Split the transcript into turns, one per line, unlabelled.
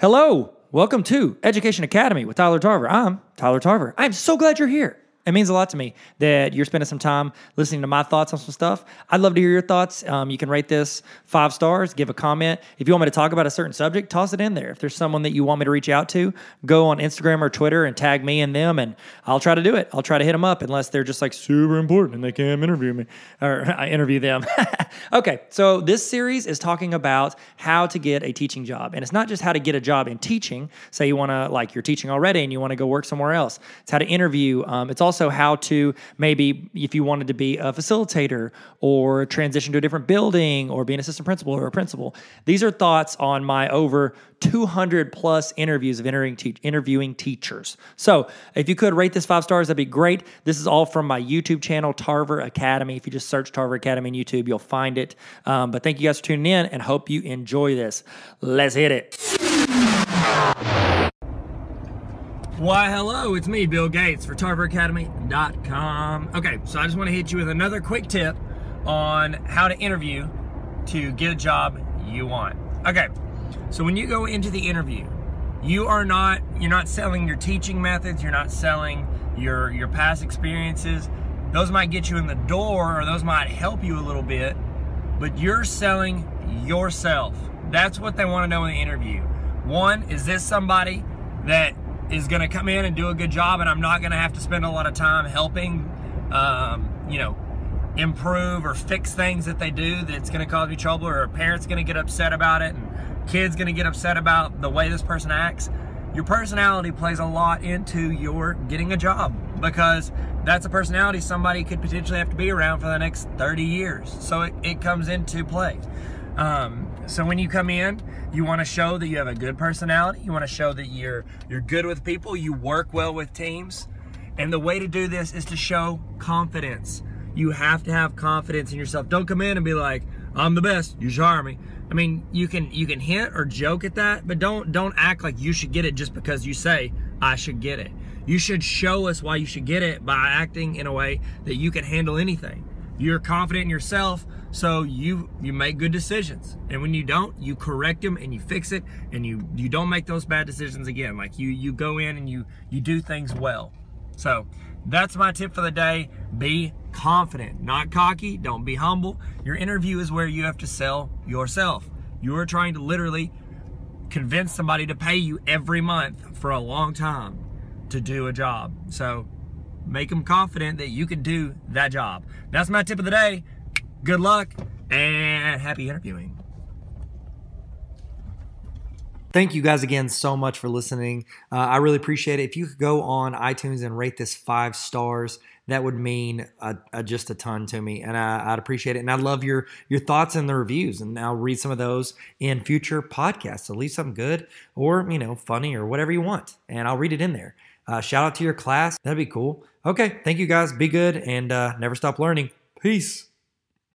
Hello, welcome to Education Academy with Tyler Tarver. I'm Tyler Tarver. I'm so glad you're here. It means a lot to me that you're spending some time listening to my thoughts on some stuff. I'd love to hear your thoughts. Um, you can rate this five stars, give a comment. If you want me to talk about a certain subject, toss it in there. If there's someone that you want me to reach out to, go on Instagram or Twitter and tag me and them, and I'll try to do it. I'll try to hit them up unless they're just like super important and they can't interview me or I interview them. okay, so this series is talking about how to get a teaching job. And it's not just how to get a job in teaching. Say you want to, like, you're teaching already and you want to go work somewhere else. It's how to interview. Um, it's also how to maybe if you wanted to be a facilitator or transition to a different building or be an assistant principal or a principal. These are thoughts on my over 200 plus interviews of interviewing, te- interviewing teachers. So if you could rate this five stars, that'd be great. This is all from my YouTube channel, Tarver Academy. If you just search Tarver Academy on YouTube, you'll find it. Um, but thank you guys for tuning in and hope you enjoy this. Let's hit it. Why, hello, it's me, Bill Gates for TarverAcademy.com. Okay, so I just want to hit you with another quick tip on how to interview to get a job you want. Okay, so when you go into the interview, you are not you're not selling your teaching methods, you're not selling your your past experiences. Those might get you in the door or those might help you a little bit, but you're selling yourself. That's what they want to know in the interview. One, is this somebody that is going to come in and do a good job, and I'm not going to have to spend a lot of time helping, um, you know, improve or fix things that they do that's going to cause me trouble, or a parent's going to get upset about it, and kids going to get upset about the way this person acts. Your personality plays a lot into your getting a job because that's a personality somebody could potentially have to be around for the next 30 years. So it, it comes into play. Um, so when you come in, you want to show that you have a good personality. You want to show that you're you're good with people. You work well with teams. And the way to do this is to show confidence. You have to have confidence in yourself. Don't come in and be like, "I'm the best. You should hire me." I mean, you can you can hint or joke at that, but don't don't act like you should get it just because you say I should get it. You should show us why you should get it by acting in a way that you can handle anything. You're confident in yourself, so you you make good decisions. And when you don't, you correct them and you fix it and you you don't make those bad decisions again. Like you you go in and you you do things well. So, that's my tip for the day. Be confident, not cocky. Don't be humble. Your interview is where you have to sell yourself. You are trying to literally convince somebody to pay you every month for a long time to do a job. So make them confident that you can do that job. That's my tip of the day. Good luck and happy interviewing. Thank you guys again so much for listening. Uh, I really appreciate it. If you could go on iTunes and rate this five stars, that would mean a, a, just a ton to me, and I, would appreciate it. And I love your your thoughts and the reviews, and I'll read some of those in future podcasts. So leave something good or you know funny or whatever you want, and I'll read it in there. Uh, shout out to your class. That'd be cool. Okay, thank you guys. Be good and uh, never stop learning. Peace.